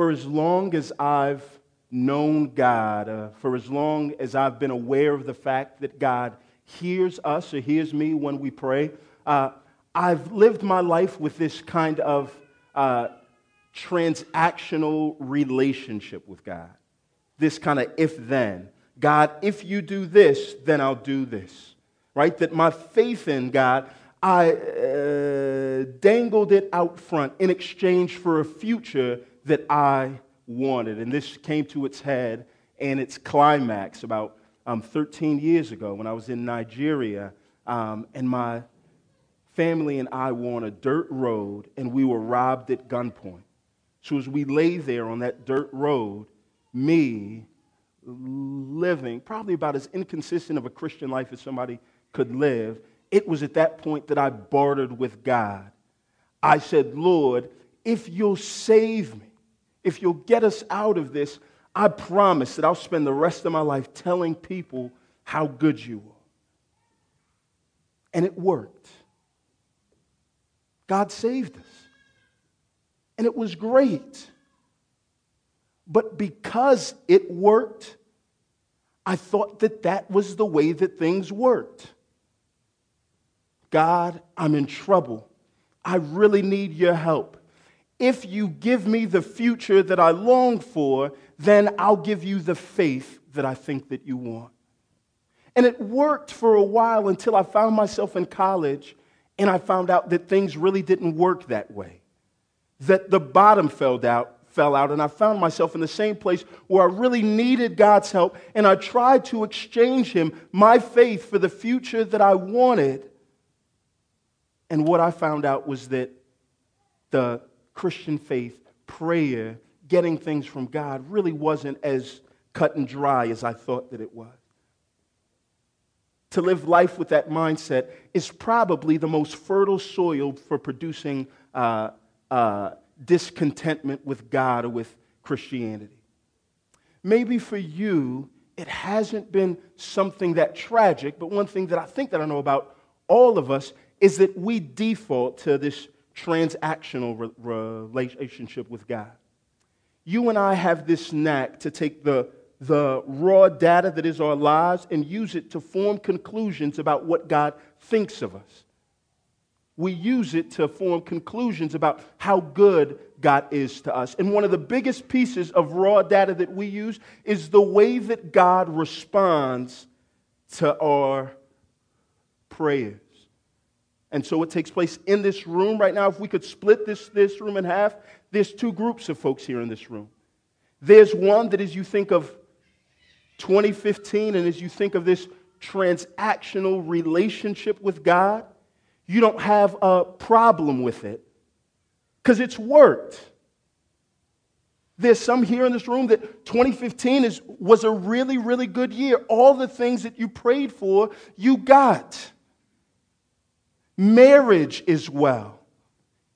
for as long as I've known God, uh, for as long as I've been aware of the fact that God hears us or hears me when we pray, uh, I've lived my life with this kind of uh, transactional relationship with God. This kind of if then. God, if you do this, then I'll do this. Right? That my faith in God, I uh, dangled it out front in exchange for a future that I wanted. And this came to its head and its climax about um, 13 years ago when I was in Nigeria. Um, and my family and I were on a dirt road and we were robbed at gunpoint. So as we lay there on that dirt road, me living probably about as inconsistent of a Christian life as somebody could live, it was at that point that I bartered with God. I said, Lord, if you'll save me, if you'll get us out of this, I promise that I'll spend the rest of my life telling people how good you are. And it worked. God saved us. And it was great. But because it worked, I thought that that was the way that things worked. God, I'm in trouble. I really need your help. If you give me the future that I long for, then I'll give you the faith that I think that you want. And it worked for a while until I found myself in college and I found out that things really didn't work that way. That the bottom fell out, fell out, and I found myself in the same place where I really needed God's help, and I tried to exchange Him, my faith, for the future that I wanted. And what I found out was that the Christian faith, prayer, getting things from God really wasn't as cut and dry as I thought that it was to live life with that mindset is probably the most fertile soil for producing uh, uh, discontentment with God or with Christianity. Maybe for you, it hasn't been something that tragic, but one thing that I think that I know about all of us is that we default to this transactional re- relationship with God. You and I have this knack to take the the raw data that is our lives and use it to form conclusions about what God thinks of us. We use it to form conclusions about how good God is to us. And one of the biggest pieces of raw data that we use is the way that God responds to our prayers. And so it takes place in this room right now. If we could split this, this room in half, there's two groups of folks here in this room. There's one that, as you think of 2015, and as you think of this transactional relationship with God, you don't have a problem with it because it's worked. There's some here in this room that 2015 is, was a really, really good year. All the things that you prayed for, you got. Marriage is well.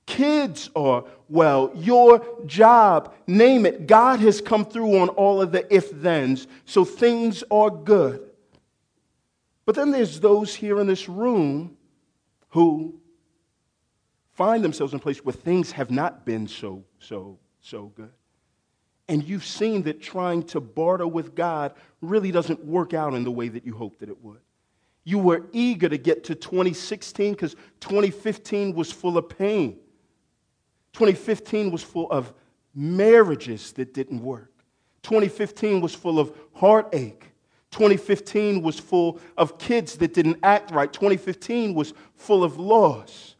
Kids are well, your job, name it. God has come through on all of the if thens, so things are good. But then there's those here in this room who find themselves in a place where things have not been so, so, so good. And you've seen that trying to barter with God really doesn't work out in the way that you hoped that it would. You were eager to get to 2016 because 2015 was full of pain. 2015 was full of marriages that didn't work. 2015 was full of heartache. 2015 was full of kids that didn't act right. 2015 was full of loss.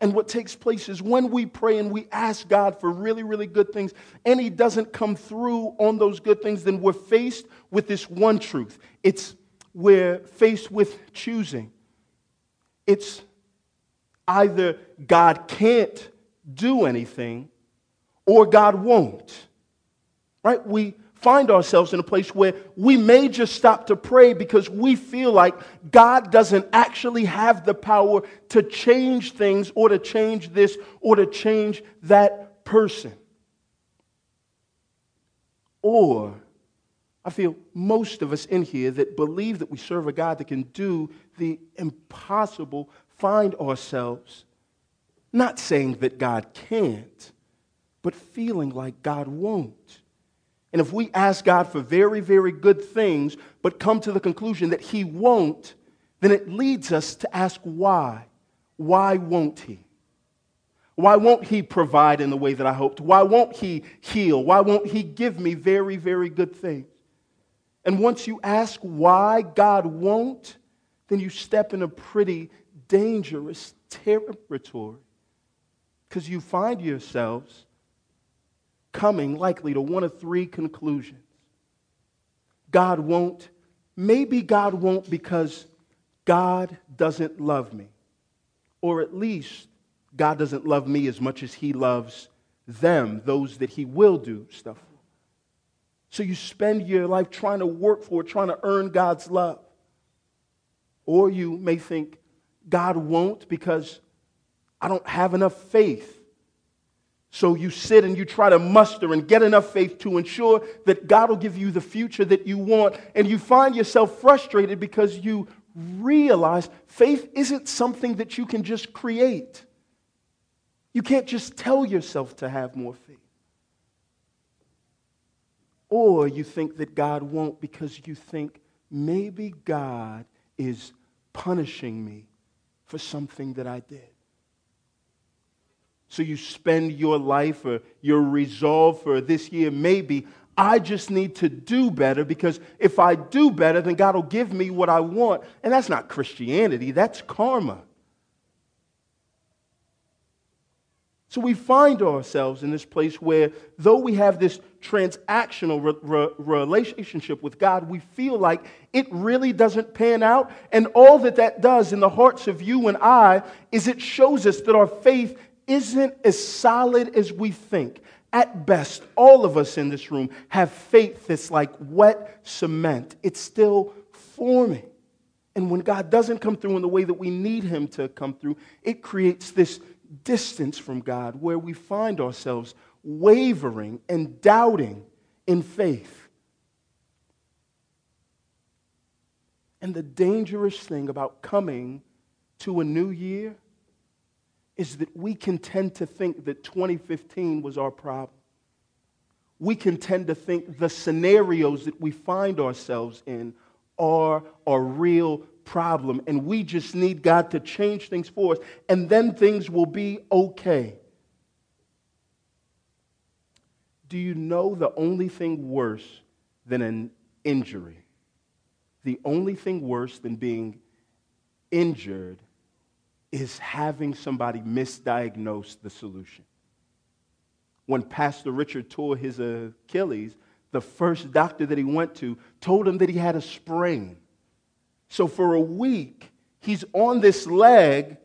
And what takes place is when we pray and we ask God for really, really good things, and He doesn't come through on those good things, then we're faced with this one truth. It's we're faced with choosing. It's either God can't do anything or God won't. Right? We find ourselves in a place where we may just stop to pray because we feel like God doesn't actually have the power to change things or to change this or to change that person. Or I feel most of us in here that believe that we serve a God that can do the impossible find ourselves not saying that God can't, but feeling like God won't. And if we ask God for very, very good things, but come to the conclusion that He won't, then it leads us to ask why. Why won't He? Why won't He provide in the way that I hoped? Why won't He heal? Why won't He give me very, very good things? And once you ask why God won't, then you step in a pretty dangerous territory because you find yourselves coming likely to one of three conclusions. God won't. Maybe God won't because God doesn't love me. Or at least God doesn't love me as much as he loves them, those that he will do stuff. So you spend your life trying to work for it, trying to earn God's love. Or you may think, God won't because I don't have enough faith. So you sit and you try to muster and get enough faith to ensure that God will give you the future that you want. And you find yourself frustrated because you realize faith isn't something that you can just create. You can't just tell yourself to have more faith. Or you think that God won't because you think maybe God is punishing me for something that I did. So you spend your life or your resolve for this year, maybe I just need to do better because if I do better, then God will give me what I want. And that's not Christianity, that's karma. So we find ourselves in this place where, though we have this transactional re- re- relationship with God, we feel like it really doesn't pan out. And all that that does in the hearts of you and I is it shows us that our faith isn't as solid as we think. At best, all of us in this room have faith that's like wet cement, it's still forming. And when God doesn't come through in the way that we need Him to come through, it creates this distance from God where we find ourselves wavering and doubting in faith. And the dangerous thing about coming to a new year is that we can tend to think that 2015 was our problem. We can tend to think the scenarios that we find ourselves in are our real problem, and we just need God to change things for us, and then things will be okay. Do you know the only thing worse than an injury? The only thing worse than being injured is having somebody misdiagnose the solution. When Pastor Richard tore his Achilles, the first doctor that he went to told him that he had a sprain. So for a week, he's on this leg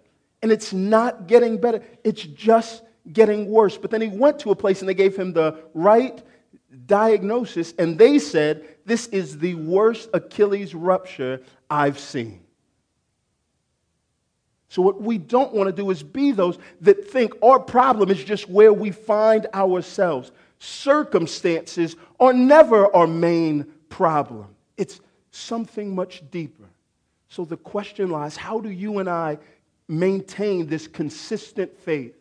and it's not getting better. It's just getting worse. But then he went to a place and they gave him the right diagnosis and they said, This is the worst Achilles rupture I've seen. So, what we don't want to do is be those that think our problem is just where we find ourselves. Circumstances are never our main problem, it's something much deeper. So the question lies how do you and I maintain this consistent faith?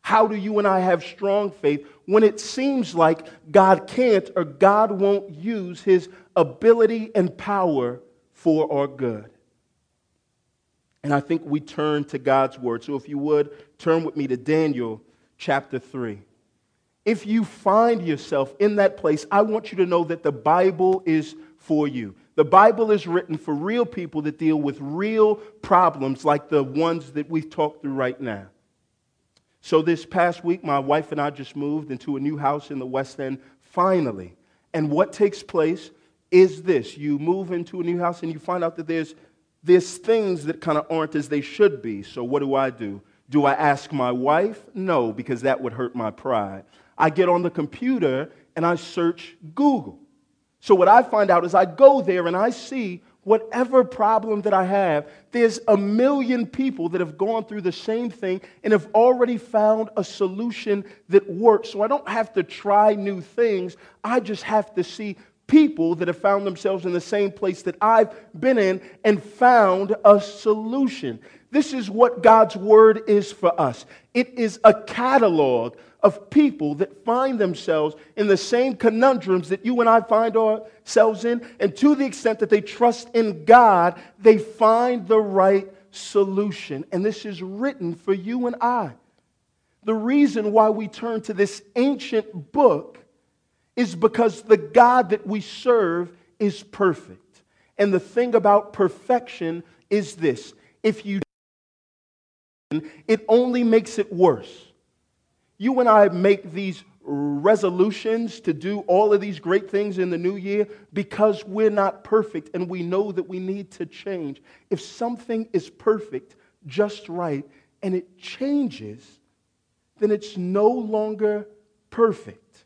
How do you and I have strong faith when it seems like God can't or God won't use his ability and power for our good? And I think we turn to God's word. So if you would, turn with me to Daniel chapter 3. If you find yourself in that place, I want you to know that the Bible is for you. The Bible is written for real people that deal with real problems like the ones that we've talked through right now. So, this past week, my wife and I just moved into a new house in the West End, finally. And what takes place is this you move into a new house and you find out that there's, there's things that kind of aren't as they should be. So, what do I do? Do I ask my wife? No, because that would hurt my pride. I get on the computer and I search Google. So, what I find out is I go there and I see whatever problem that I have, there's a million people that have gone through the same thing and have already found a solution that works. So, I don't have to try new things, I just have to see people that have found themselves in the same place that I've been in and found a solution. This is what God's word is for us it is a catalog of people that find themselves in the same conundrums that you and I find ourselves in. And to the extent that they trust in God, they find the right solution. And this is written for you and I. The reason why we turn to this ancient book is because the God that we serve is perfect. And the thing about perfection is this if you it only makes it worse. You and I make these resolutions to do all of these great things in the new year because we're not perfect and we know that we need to change. If something is perfect, just right, and it changes, then it's no longer perfect.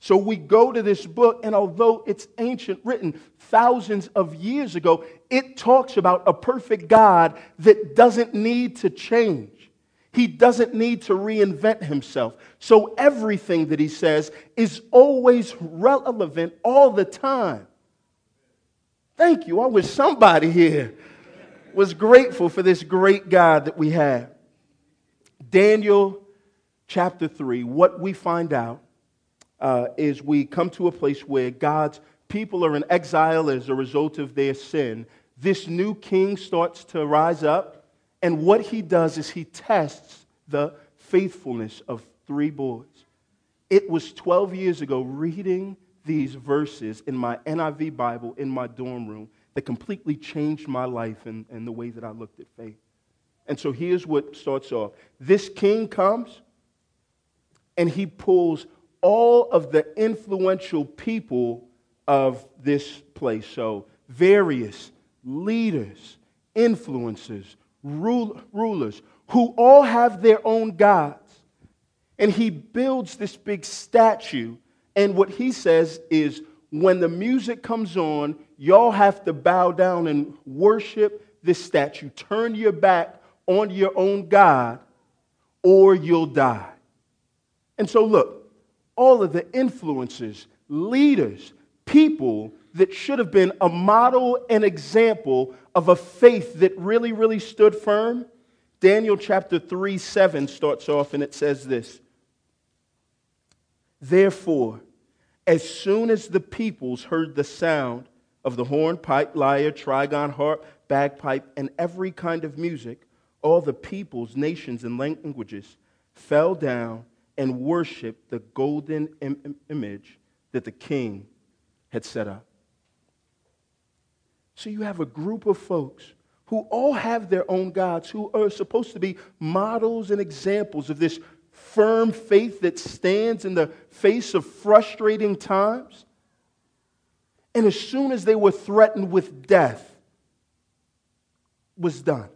So we go to this book, and although it's ancient, written thousands of years ago, it talks about a perfect God that doesn't need to change. He doesn't need to reinvent himself. So everything that he says is always relevant all the time. Thank you. I wish somebody here was grateful for this great God that we have. Daniel chapter 3, what we find out uh, is we come to a place where God's people are in exile as a result of their sin. This new king starts to rise up, and what he does is he tests the faithfulness of three boys. It was 12 years ago reading these verses in my NIV Bible in my dorm room that completely changed my life and, and the way that I looked at faith. And so here's what starts off this king comes and he pulls all of the influential people of this place. So, various leaders, influencers, rule, rulers, who all have their own gods. And he builds this big statue. And what he says is when the music comes on, y'all have to bow down and worship this statue. Turn your back on your own God, or you'll die. And so, look, all of the influences, leaders, people that should have been a model and example of a faith that really, really stood firm. Daniel chapter 3 7 starts off and it says this Therefore, as soon as the peoples heard the sound of the horn, pipe, lyre, trigon, harp, bagpipe, and every kind of music, all the peoples, nations, and languages fell down and worshiped the golden Im- image that the king had set up. So you have a group of folks who all have their own gods, who are supposed to be models and examples of this firm faith that stands in the face of frustrating times. And as soon as they were threatened with death, was done.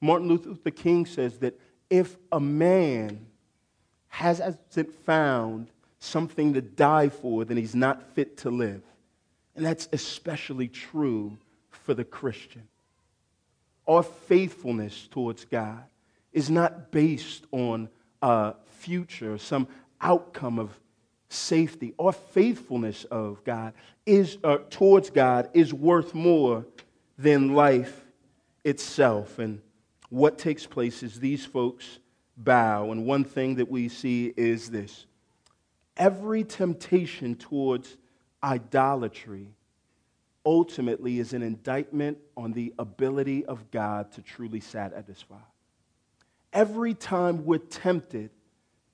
Martin Luther King says that if a man hasn't found something to die for, then he's not fit to live. And that's especially true for the Christian. Our faithfulness towards God is not based on a future, some outcome of safety. Our faithfulness of God is uh, towards God is worth more than life itself. And what takes place is these folks bow. And one thing that we see is this every temptation towards idolatry ultimately is an indictment on the ability of God to truly satisfy. Every time we're tempted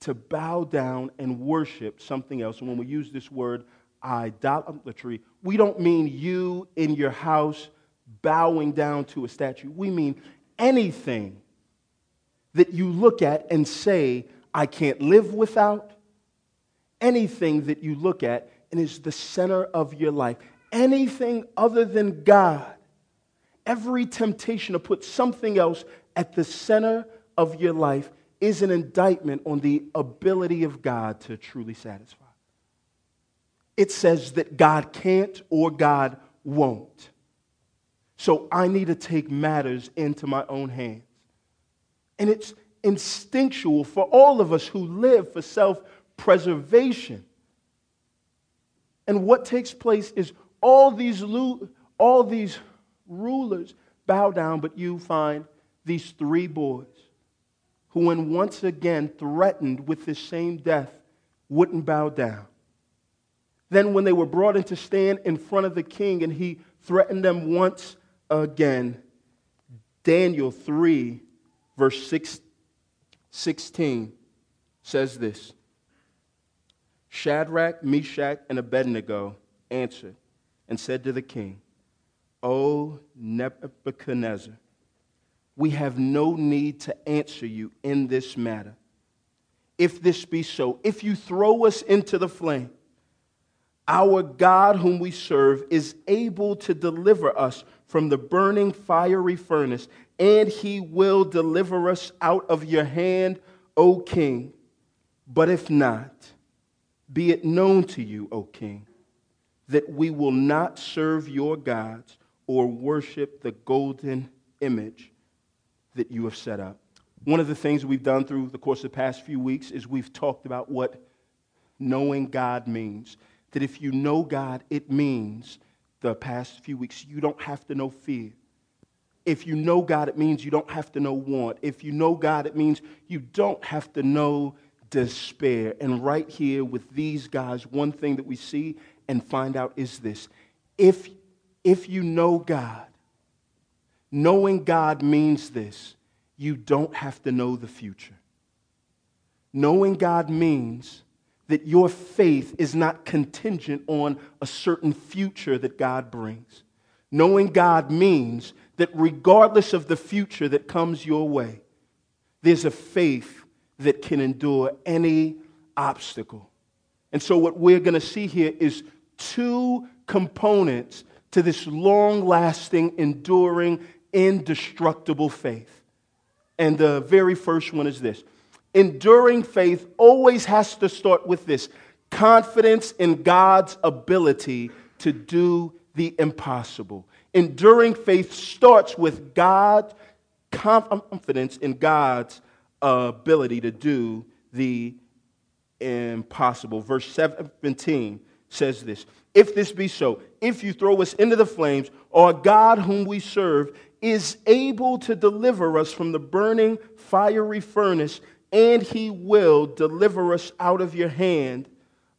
to bow down and worship something else, and when we use this word idolatry, we don't mean you in your house bowing down to a statue. We mean anything that you look at and say, I can't live without, anything that you look at and is the center of your life, anything other than God, every temptation to put something else at the center of your life is an indictment on the ability of God to truly satisfy. It says that God can't or God won't. So I need to take matters into my own hands. And it's instinctual for all of us who live for self preservation. And what takes place is all these, all these rulers bow down, but you find these three boys who, when once again threatened with the same death, wouldn't bow down. Then, when they were brought in to stand in front of the king and he threatened them once again, Daniel 3, verse 6, 16 says this Shadrach, Meshach, and Abednego answered and said to the king, O Nebuchadnezzar, we have no need to answer you in this matter. If this be so, if you throw us into the flame, our God, whom we serve, is able to deliver us from the burning fiery furnace, and he will deliver us out of your hand, O king. But if not, be it known to you, O king, that we will not serve your gods or worship the golden image that you have set up. One of the things we've done through the course of the past few weeks is we've talked about what knowing God means. That if you know God, it means the past few weeks you don't have to know fear. If you know God, it means you don't have to know want. If you know God, it means you don't have to know despair. And right here with these guys, one thing that we see and find out is this if, if you know God, knowing God means this you don't have to know the future. Knowing God means that your faith is not contingent on a certain future that God brings. Knowing God means that regardless of the future that comes your way, there's a faith that can endure any obstacle. And so, what we're going to see here is two components to this long lasting, enduring, indestructible faith. And the very first one is this enduring faith always has to start with this confidence in God's ability to do the impossible. Enduring faith starts with God's confidence in God's ability to do the impossible. Verse 17 says this If this be so, if you throw us into the flames, our God whom we serve is able to deliver us from the burning fiery furnace, and he will deliver us out of your hand,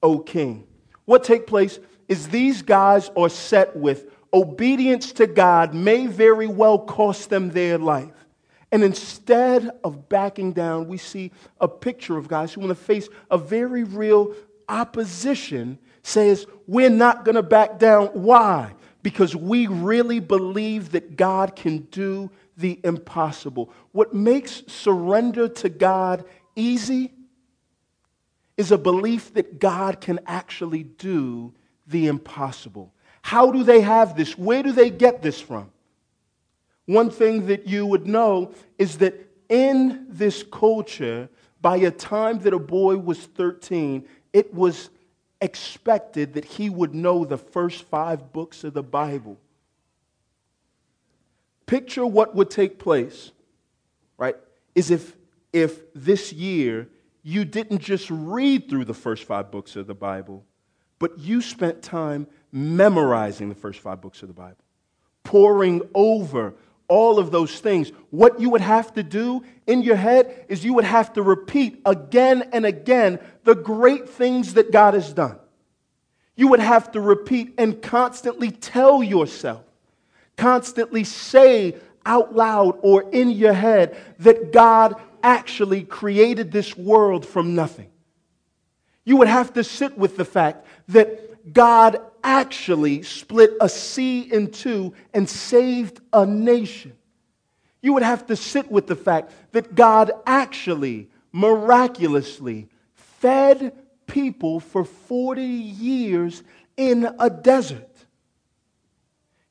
O king. What take place is these guys are set with obedience to God may very well cost them their life. And instead of backing down, we see a picture of guys who, in the face of very real opposition, says, We're not going to back down. Why? because we really believe that God can do the impossible. What makes surrender to God easy is a belief that God can actually do the impossible. How do they have this? Where do they get this from? One thing that you would know is that in this culture, by a time that a boy was 13, it was expected that he would know the first five books of the Bible. Picture what would take place, right? Is if, if this year you didn't just read through the first five books of the Bible, but you spent time memorizing the first five books of the Bible, poring over all of those things. What you would have to do in your head is you would have to repeat again and again the great things that God has done. You would have to repeat and constantly tell yourself, constantly say out loud or in your head that God actually created this world from nothing. You would have to sit with the fact that God actually split a sea in two and saved a nation. You would have to sit with the fact that God actually miraculously fed people for 40 years in a desert.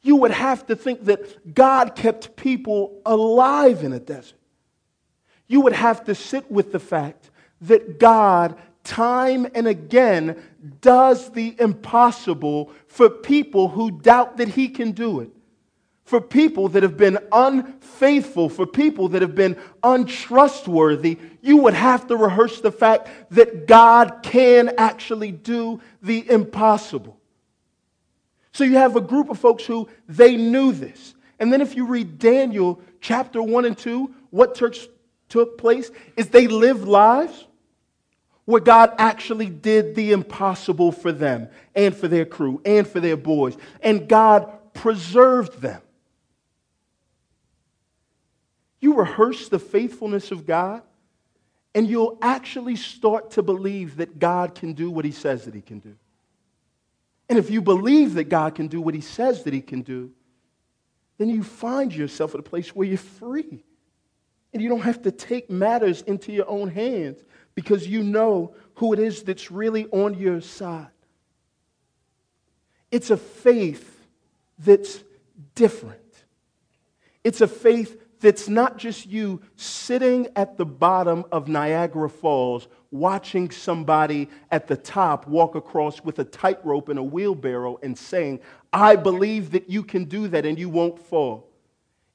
You would have to think that God kept people alive in a desert. You would have to sit with the fact that God, time and again, does the impossible for people who doubt that He can do it for people that have been unfaithful, for people that have been untrustworthy, you would have to rehearse the fact that God can actually do the impossible. So you have a group of folks who they knew this. And then if you read Daniel chapter 1 and 2, what took place is they lived lives where God actually did the impossible for them and for their crew and for their boys, and God preserved them. You rehearse the faithfulness of God, and you'll actually start to believe that God can do what He says that He can do. And if you believe that God can do what He says that He can do, then you find yourself at a place where you're free. And you don't have to take matters into your own hands because you know who it is that's really on your side. It's a faith that's different. It's a faith that's not just you sitting at the bottom of Niagara Falls watching somebody at the top walk across with a tightrope and a wheelbarrow and saying, I believe that you can do that and you won't fall.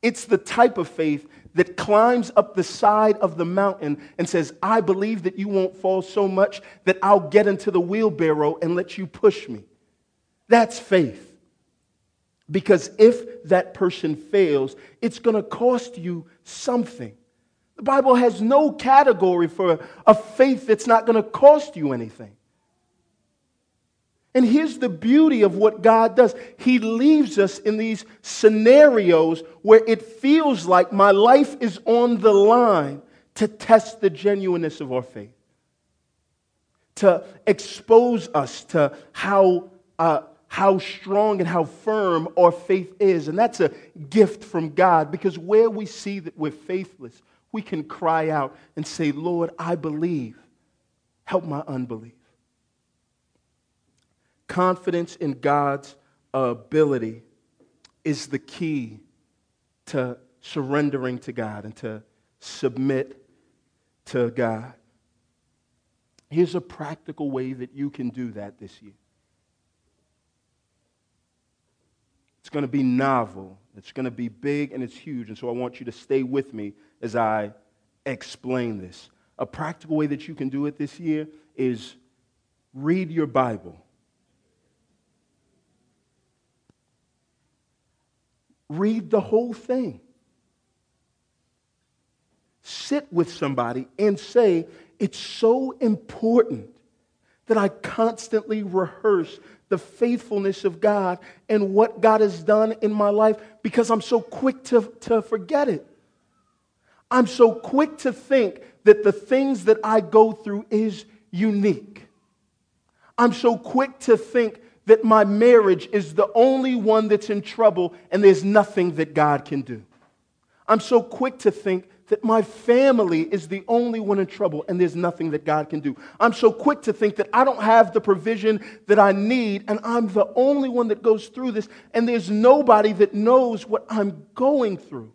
It's the type of faith that climbs up the side of the mountain and says, I believe that you won't fall so much that I'll get into the wheelbarrow and let you push me. That's faith. Because if that person fails, it's going to cost you something. The Bible has no category for a faith that's not going to cost you anything. And here's the beauty of what God does He leaves us in these scenarios where it feels like my life is on the line to test the genuineness of our faith, to expose us to how. Uh, how strong and how firm our faith is. And that's a gift from God because where we see that we're faithless, we can cry out and say, Lord, I believe. Help my unbelief confidence in God's ability is the key to surrendering to God and to submit to God. Here's a practical way that you can do that this year. It's going to be novel, it's going to be big, and it's huge. And so I want you to stay with me as I explain this. A practical way that you can do it this year is read your Bible Read the whole thing. Sit with somebody and say, It's so important that I constantly rehearse the faithfulness of God and what God has done in my life because I'm so quick to, to forget it. I'm so quick to think that the things that I go through is unique. I'm so quick to think that my marriage is the only one that's in trouble and there's nothing that God can do. I'm so quick to think that my family is the only one in trouble and there's nothing that God can do. I'm so quick to think that I don't have the provision that I need and I'm the only one that goes through this and there's nobody that knows what I'm going through.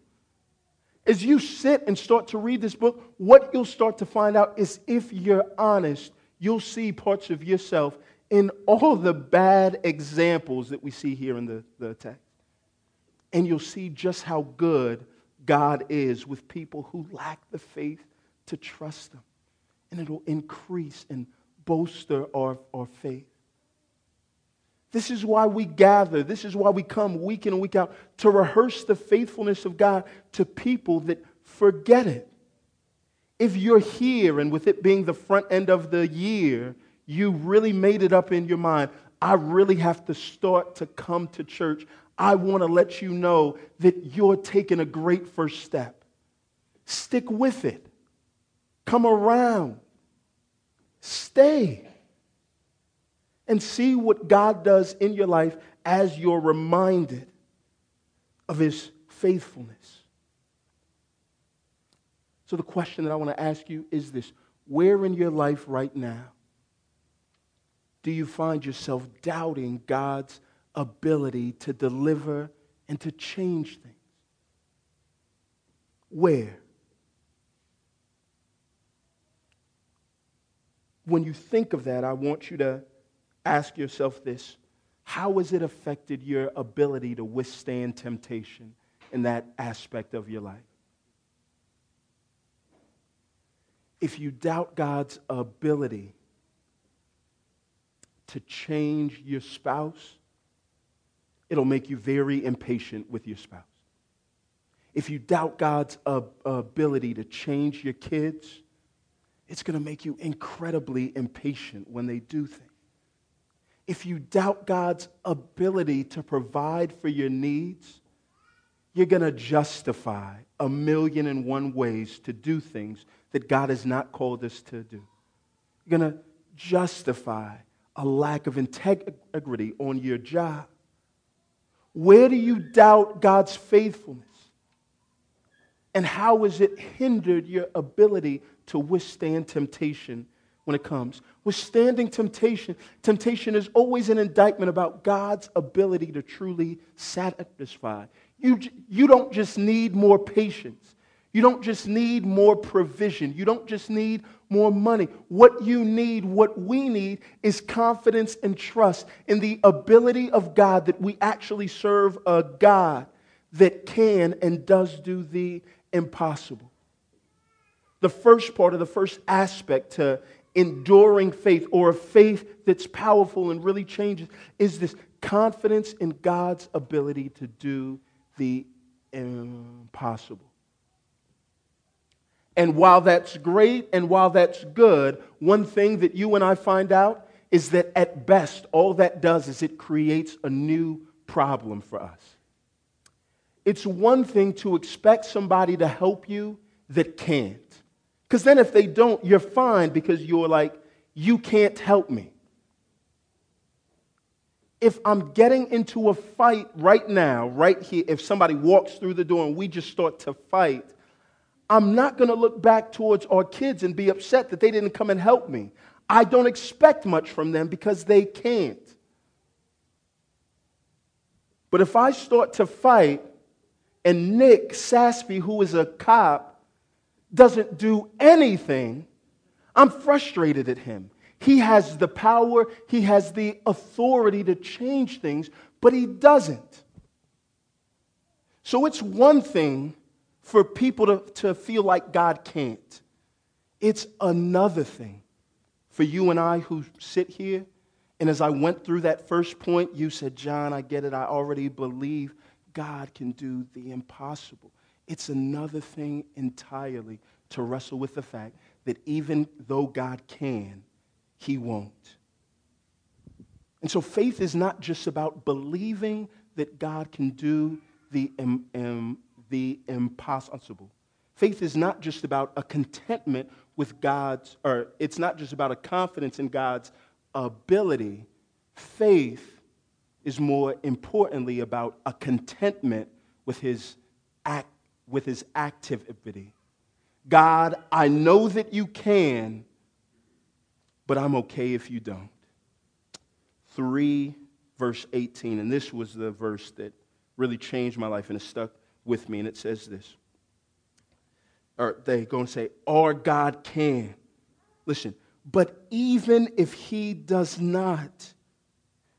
As you sit and start to read this book, what you'll start to find out is if you're honest, you'll see parts of yourself in all the bad examples that we see here in the, the text. And you'll see just how good God is with people who lack the faith to trust Him. And it'll increase and bolster our, our faith. This is why we gather. This is why we come week in and week out to rehearse the faithfulness of God to people that forget it. If you're here and with it being the front end of the year, you really made it up in your mind. I really have to start to come to church. I want to let you know that you're taking a great first step. Stick with it. Come around. Stay. And see what God does in your life as you're reminded of his faithfulness. So, the question that I want to ask you is this Where in your life right now do you find yourself doubting God's ability to deliver and to change things? Where? When you think of that, I want you to ask yourself this How has it affected your ability to withstand temptation in that aspect of your life? If you doubt God's ability, to change your spouse, it'll make you very impatient with your spouse. if you doubt God's ability to change your kids, it's going to make you incredibly impatient when they do things. If you doubt God's ability to provide for your needs, you're going to justify a million and one ways to do things that God has not called us to do. You're going to justify a lack of integrity on your job. Where do you doubt God's faithfulness? And how has it hindered your ability to withstand temptation when it comes? Withstanding temptation, temptation is always an indictment about God's ability to truly satisfy. You, you don't just need more patience. You don't just need more provision. You don't just need more money. What you need, what we need, is confidence and trust in the ability of God that we actually serve a God that can and does do the impossible. The first part of the first aspect to enduring faith or a faith that's powerful and really changes is this confidence in God's ability to do the impossible. And while that's great and while that's good, one thing that you and I find out is that at best, all that does is it creates a new problem for us. It's one thing to expect somebody to help you that can't. Because then if they don't, you're fine because you're like, you can't help me. If I'm getting into a fight right now, right here, if somebody walks through the door and we just start to fight, I'm not going to look back towards our kids and be upset that they didn't come and help me. I don't expect much from them because they can't. But if I start to fight and Nick Saspy, who is a cop, doesn't do anything, I'm frustrated at him. He has the power, he has the authority to change things, but he doesn't. So it's one thing for people to, to feel like God can't. It's another thing for you and I who sit here. And as I went through that first point, you said, John, I get it. I already believe God can do the impossible. It's another thing entirely to wrestle with the fact that even though God can, He won't. And so faith is not just about believing that God can do the, um, um, the impossible. Faith is not just about a contentment with God's, or it's not just about a confidence in God's ability. Faith is more importantly about a contentment with his, act, with his activity. God, I know that you can, but I'm okay if you don't. 3, verse 18, and this was the verse that really changed my life and it stuck with me, and it says this. Or they go and say, Our God can. Listen, but even if he does not,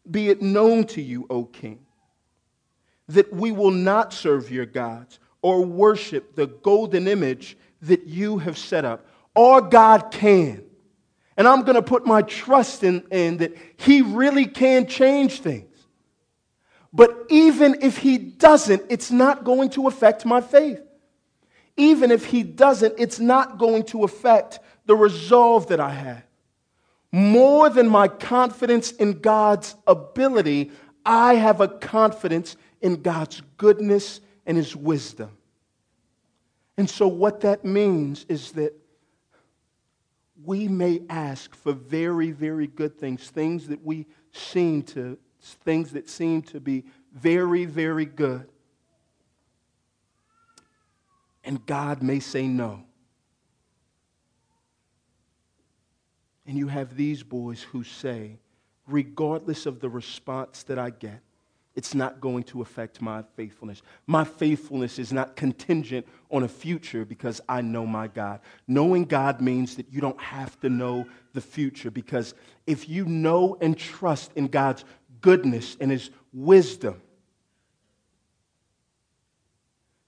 be it known to you, O king, that we will not serve your gods or worship the golden image that you have set up. Our God can. And I'm going to put my trust in, in that he really can change things. But even if he doesn't, it's not going to affect my faith. Even if he doesn't, it's not going to affect the resolve that I have. More than my confidence in God's ability, I have a confidence in God's goodness and his wisdom. And so, what that means is that we may ask for very, very good things, things that we seem to things that seem to be very, very good. And God may say no. And you have these boys who say, regardless of the response that I get, it's not going to affect my faithfulness. My faithfulness is not contingent on a future because I know my God. Knowing God means that you don't have to know the future because if you know and trust in God's goodness and his wisdom.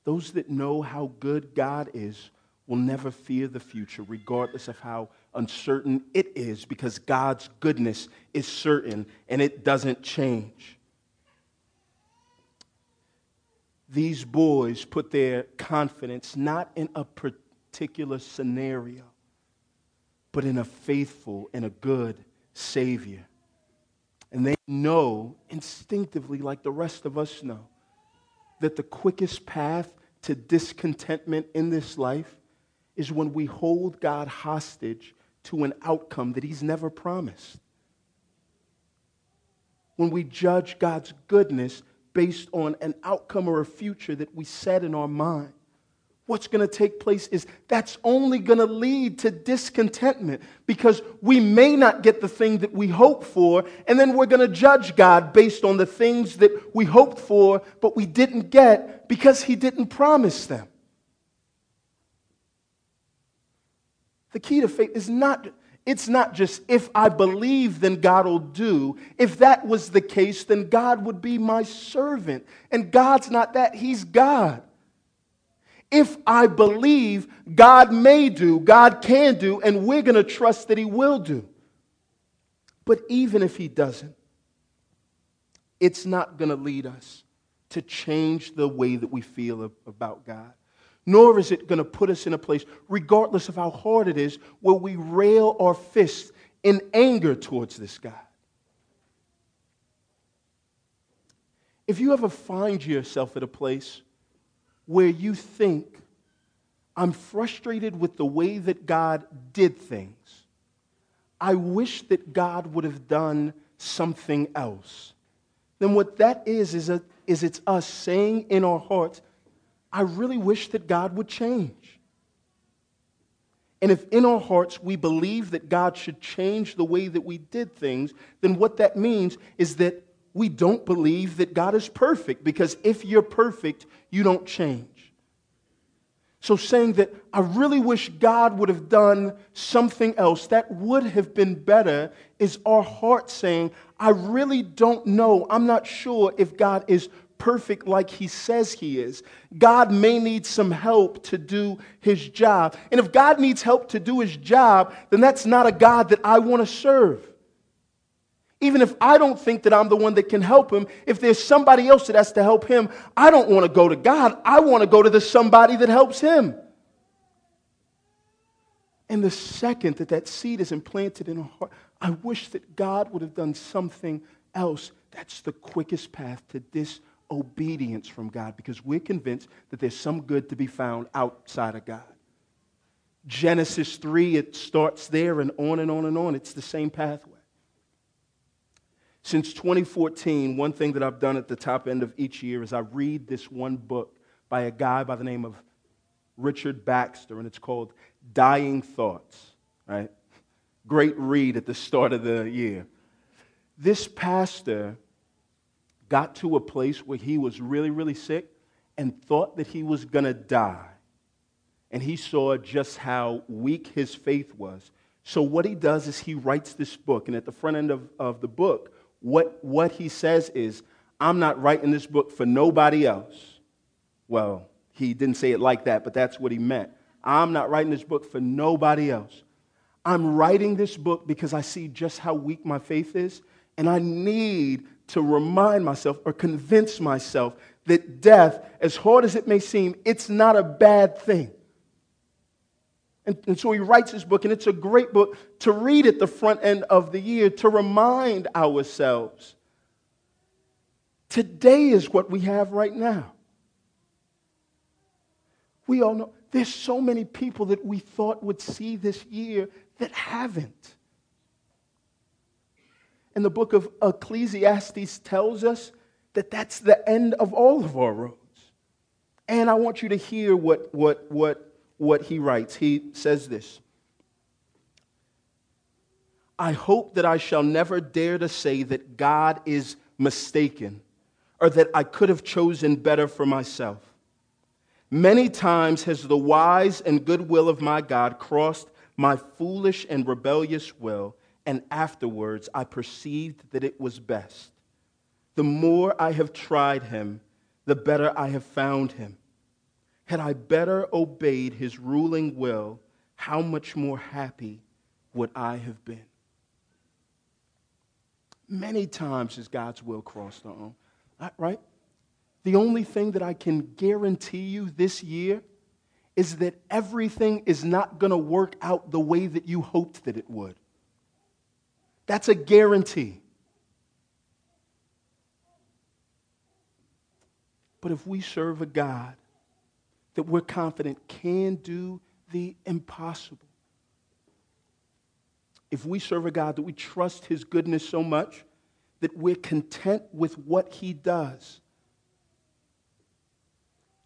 Those that know how good God is will never fear the future, regardless of how uncertain it is, because God's goodness is certain and it doesn't change. these boys put their confidence not in a particular scenario, but in a faithful and a good Savior. And they know instinctively, like the rest of us know, that the quickest path to discontentment in this life is when we hold God hostage to an outcome that He's never promised. When we judge God's goodness based on an outcome or a future that we set in our mind what's going to take place is that's only going to lead to discontentment because we may not get the thing that we hope for, and then we're going to judge God based on the things that we hoped for but we didn't get because He didn't promise them. The key to faith is not. It's not just if I believe, then God will do. If that was the case, then God would be my servant. And God's not that, He's God. If I believe, God may do, God can do, and we're going to trust that He will do. But even if He doesn't, it's not going to lead us to change the way that we feel about God. Nor is it going to put us in a place, regardless of how hard it is, where we rail our fists in anger towards this God. If you ever find yourself at a place where you think, I'm frustrated with the way that God did things. I wish that God would have done something else. Then what that is, is, a, is it's us saying in our hearts, I really wish that God would change. And if in our hearts we believe that God should change the way that we did things, then what that means is that we don't believe that God is perfect because if you're perfect, you don't change. So, saying that I really wish God would have done something else that would have been better is our heart saying, I really don't know. I'm not sure if God is perfect like he says he is. God may need some help to do his job. And if God needs help to do his job, then that's not a God that I want to serve. Even if I don't think that I'm the one that can help him, if there's somebody else that has to help him, I don't want to go to God. I want to go to the somebody that helps him. And the second that that seed is implanted in our heart, I wish that God would have done something else. That's the quickest path to disobedience from God because we're convinced that there's some good to be found outside of God. Genesis 3, it starts there and on and on and on. It's the same pathway. Since 2014, one thing that I've done at the top end of each year is I read this one book by a guy by the name of Richard Baxter, and it's called Dying Thoughts, right? Great read at the start of the year. This pastor got to a place where he was really, really sick and thought that he was going to die. And he saw just how weak his faith was. So, what he does is he writes this book, and at the front end of, of the book, what, what he says is, I'm not writing this book for nobody else. Well, he didn't say it like that, but that's what he meant. I'm not writing this book for nobody else. I'm writing this book because I see just how weak my faith is, and I need to remind myself or convince myself that death, as hard as it may seem, it's not a bad thing. And, and, so he writes his book, and it's a great book to read at the front end of the year to remind ourselves. Today is what we have right now. We all know there's so many people that we thought would see this year that haven't. And the book of Ecclesiastes tells us that that's the end of all of our roads. And I want you to hear what, what, what what he writes. He says this I hope that I shall never dare to say that God is mistaken or that I could have chosen better for myself. Many times has the wise and good will of my God crossed my foolish and rebellious will, and afterwards I perceived that it was best. The more I have tried him, the better I have found him. Had I better obeyed his ruling will, how much more happy would I have been? Many times has God's will crossed our own, right? The only thing that I can guarantee you this year is that everything is not going to work out the way that you hoped that it would. That's a guarantee. But if we serve a God that we're confident can do the impossible, if we serve a God that we trust his goodness so much that we're content with what he does,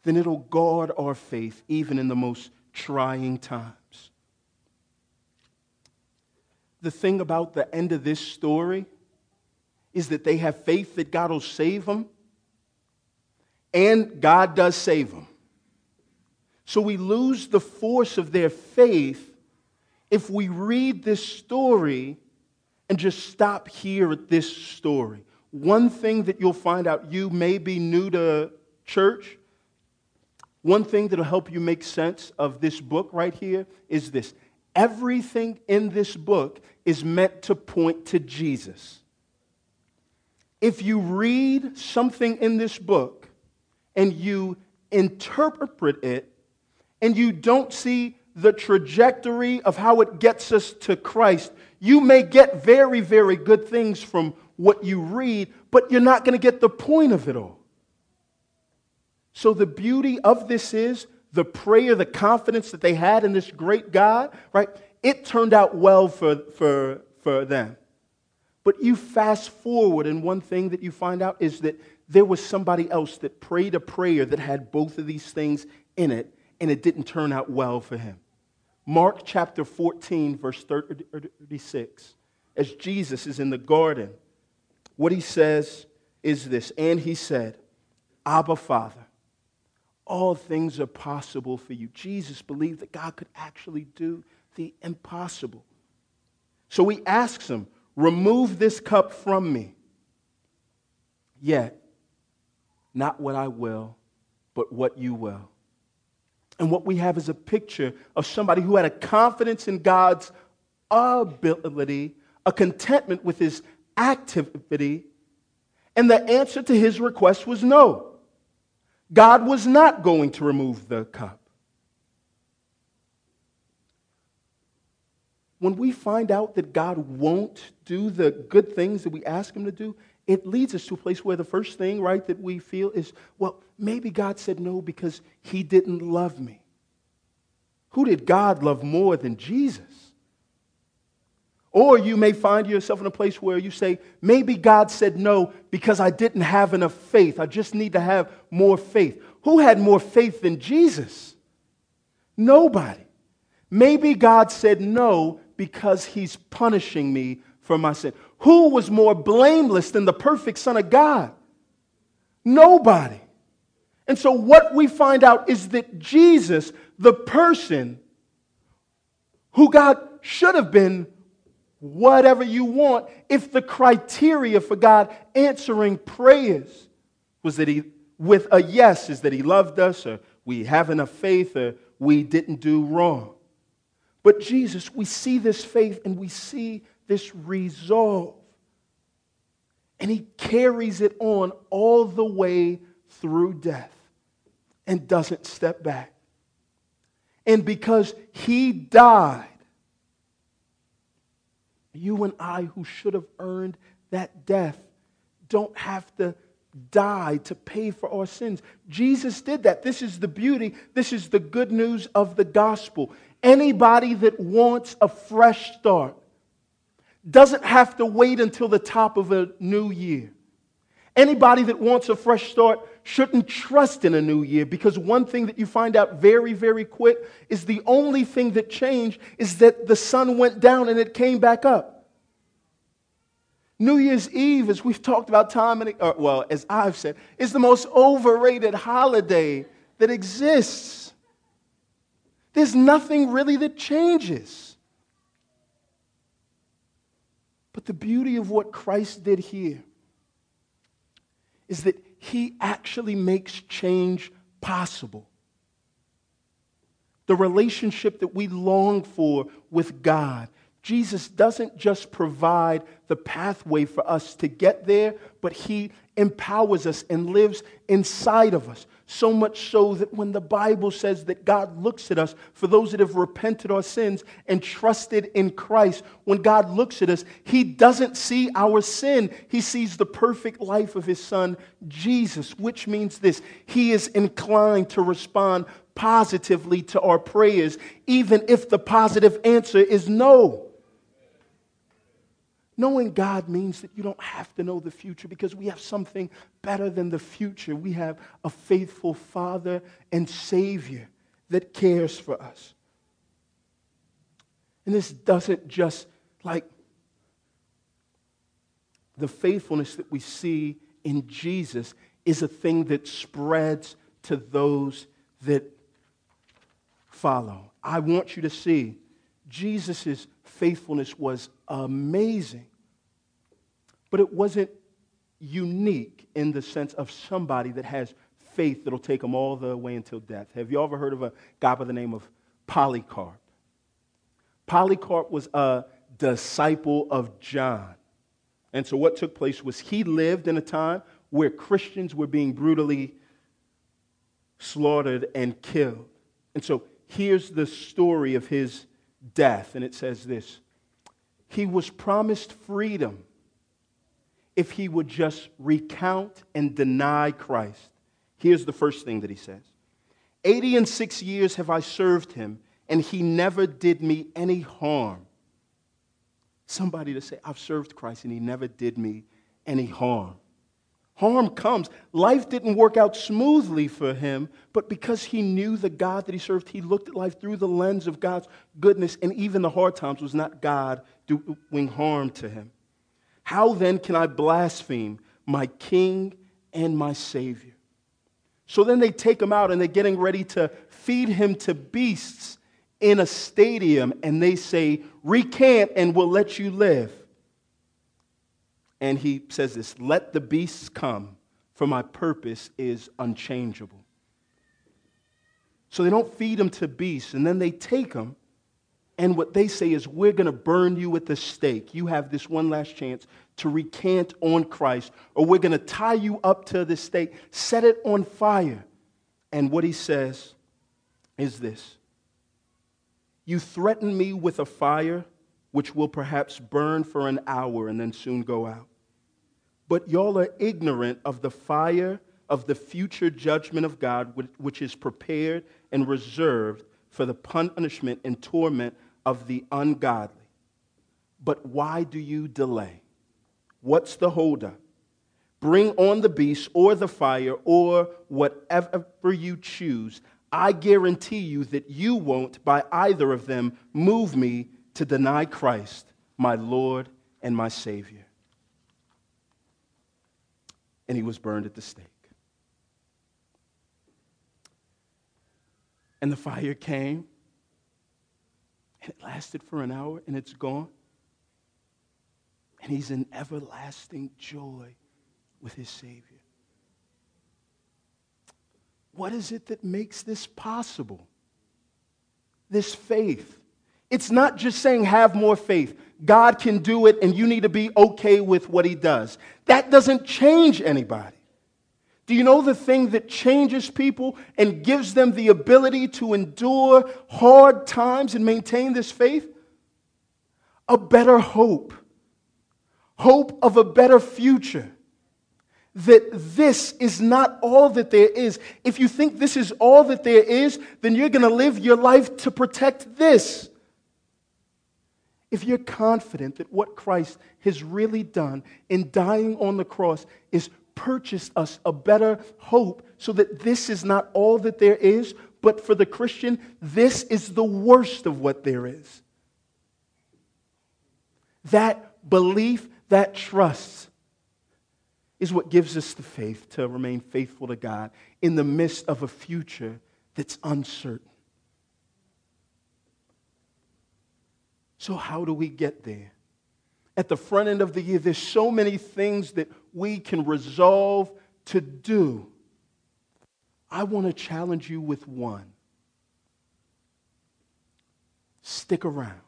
then it'll guard our faith even in the most trying times. The thing about the end of this story is that they have faith that God will save them, and God does save them. So we lose the force of their faith if we read this story and just stop here at this story. One thing that you'll find out, you may be new to church. One thing that'll help you make sense of this book right here is this everything in this book is meant to point to Jesus. If you read something in this book and you interpret it and you don't see the trajectory of how it gets us to Christ, you may get very, very good things from what you read, but you're not going to get the point of it all. So, the beauty of this is the prayer, the confidence that they had in this great God, right? It turned out well for, for, for them. But you fast forward, and one thing that you find out is that there was somebody else that prayed a prayer that had both of these things in it, and it didn't turn out well for him. Mark chapter 14, verse 36, as Jesus is in the garden, what he says is this And he said, Abba, Father, all things are possible for you. Jesus believed that God could actually do the impossible. So he asks him, Remove this cup from me. Yet, not what I will, but what you will. And what we have is a picture of somebody who had a confidence in God's ability, a contentment with his activity, and the answer to his request was no. God was not going to remove the cup. When we find out that God won't do the good things that we ask him to do, it leads us to a place where the first thing, right, that we feel is, well, maybe God said no because he didn't love me. Who did God love more than Jesus? Or you may find yourself in a place where you say, maybe God said no because I didn't have enough faith. I just need to have more faith. Who had more faith than Jesus? Nobody. Maybe God said no because he's punishing me for my sin. Who was more blameless than the perfect Son of God? Nobody. And so, what we find out is that Jesus, the person who God should have been whatever you want, if the criteria for God answering prayers was that He, with a yes, is that He loved us, or we have enough faith, or we didn't do wrong. But Jesus, we see this faith and we see this resolve. And he carries it on all the way through death and doesn't step back. And because he died, you and I, who should have earned that death, don't have to die to pay for our sins. Jesus did that. This is the beauty, this is the good news of the gospel. Anybody that wants a fresh start doesn't have to wait until the top of a new year. Anybody that wants a fresh start shouldn't trust in a new year because one thing that you find out very, very quick is the only thing that changed is that the sun went down and it came back up. New Year's Eve, as we've talked about time and uh, well, as I've said, is the most overrated holiday that exists. There's nothing really that changes. But the beauty of what Christ did here is that he actually makes change possible. The relationship that we long for with God Jesus doesn't just provide the pathway for us to get there, but he empowers us and lives inside of us. So much so that when the Bible says that God looks at us, for those that have repented our sins and trusted in Christ, when God looks at us, He doesn't see our sin. He sees the perfect life of His Son, Jesus, which means this He is inclined to respond positively to our prayers, even if the positive answer is no. Knowing God means that you don't have to know the future because we have something better than the future. We have a faithful Father and Savior that cares for us. And this doesn't just like the faithfulness that we see in Jesus is a thing that spreads to those that follow. I want you to see Jesus' faithfulness was amazing. But it wasn't unique in the sense of somebody that has faith that'll take them all the way until death. Have you ever heard of a guy by the name of Polycarp? Polycarp was a disciple of John. And so what took place was he lived in a time where Christians were being brutally slaughtered and killed. And so here's the story of his death, and it says this He was promised freedom if he would just recount and deny Christ. Here's the first thing that he says 80 and six years have I served him, and he never did me any harm. Somebody to say, I've served Christ, and he never did me any harm. Harm comes. Life didn't work out smoothly for him, but because he knew the God that he served, he looked at life through the lens of God's goodness, and even the hard times was not God doing harm to him. How then can I blaspheme my King and my Savior? So then they take him out and they're getting ready to feed him to beasts in a stadium, and they say, Recant and we'll let you live. And he says this Let the beasts come, for my purpose is unchangeable. So they don't feed him to beasts, and then they take him and what they say is, we're going to burn you at the stake. You have this one last chance to recant on Christ, or we're going to tie you up to the stake, set it on fire. And what he says is this You threaten me with a fire which will perhaps burn for an hour and then soon go out. But y'all are ignorant of the fire of the future judgment of God, which is prepared and reserved for the punishment and torment of the ungodly. But why do you delay? What's the holdup? Bring on the beast or the fire or whatever you choose. I guarantee you that you won't, by either of them, move me to deny Christ, my Lord and my Savior. And he was burned at the stake. And the fire came and it lasted for an hour and it's gone. And he's in everlasting joy with his Savior. What is it that makes this possible? This faith. It's not just saying have more faith. God can do it and you need to be okay with what he does. That doesn't change anybody. Do you know the thing that changes people and gives them the ability to endure hard times and maintain this faith? A better hope. Hope of a better future. That this is not all that there is. If you think this is all that there is, then you're going to live your life to protect this. If you're confident that what Christ has really done in dying on the cross is purchased us a better hope so that this is not all that there is, but for the Christian, this is the worst of what there is. That belief, that trust, is what gives us the faith to remain faithful to God in the midst of a future that's uncertain. So, how do we get there? at the front end of the year, there's so many things that we can resolve to do. I want to challenge you with one. Stick around.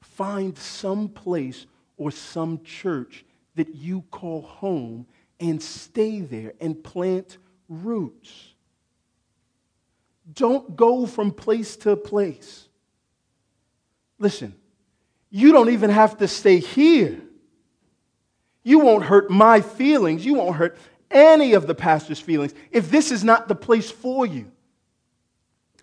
find some place or some church that you call home and stay there and plant roots. Don't go from place to place. Listen, you don't even have to stay here. You won't hurt my feelings. You won't hurt any of the pastor's feelings if this is not the place for you.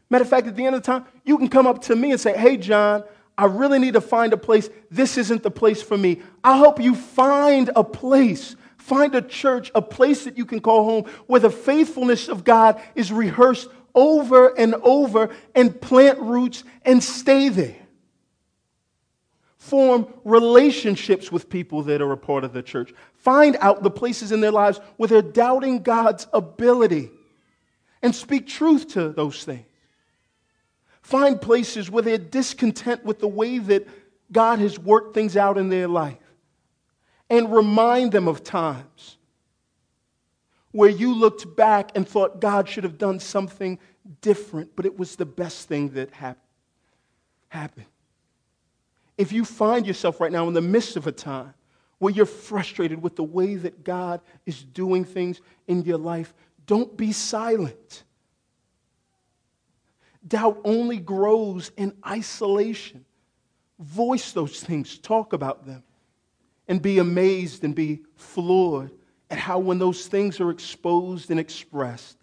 Matter of fact, at the end of the time, you can come up to me and say, Hey, John, I really need to find a place. This isn't the place for me. I'll help you find a place. Find a church, a place that you can call home where the faithfulness of God is rehearsed over and over and plant roots and stay there. Form relationships with people that are a part of the church. Find out the places in their lives where they're doubting God's ability and speak truth to those things. Find places where they're discontent with the way that God has worked things out in their life. And remind them of times where you looked back and thought God should have done something different, but it was the best thing that happened. If you find yourself right now in the midst of a time where you're frustrated with the way that God is doing things in your life, don't be silent. Doubt only grows in isolation. Voice those things, talk about them, and be amazed and be floored at how, when those things are exposed and expressed,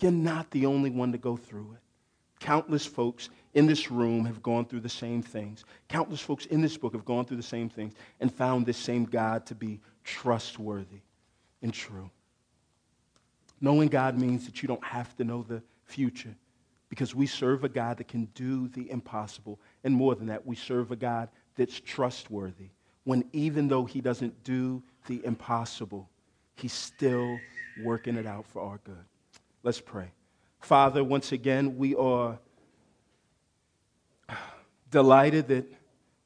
you're not the only one to go through it. Countless folks in this room have gone through the same things. Countless folks in this book have gone through the same things and found this same God to be trustworthy and true. Knowing God means that you don't have to know the future because we serve a God that can do the impossible. And more than that, we serve a God that's trustworthy. When even though he doesn't do the impossible, he's still working it out for our good. Let's pray. Father, once again, we are delighted that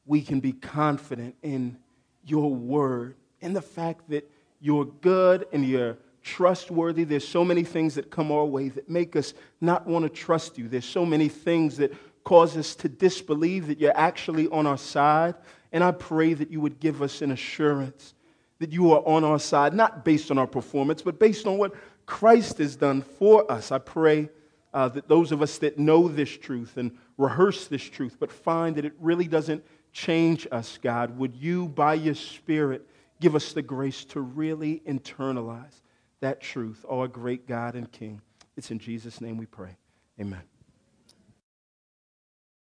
we can be confident in your word and the fact that you're good and you're trustworthy. There's so many things that come our way that make us not want to trust you. There's so many things that cause us to disbelieve that you're actually on our side. And I pray that you would give us an assurance that you are on our side, not based on our performance, but based on what Christ has done for us. I pray uh, that those of us that know this truth and rehearse this truth, but find that it really doesn't change us, God, would you, by your Spirit, give us the grace to really internalize that truth, oh, our great God and King. It's in Jesus' name we pray. Amen.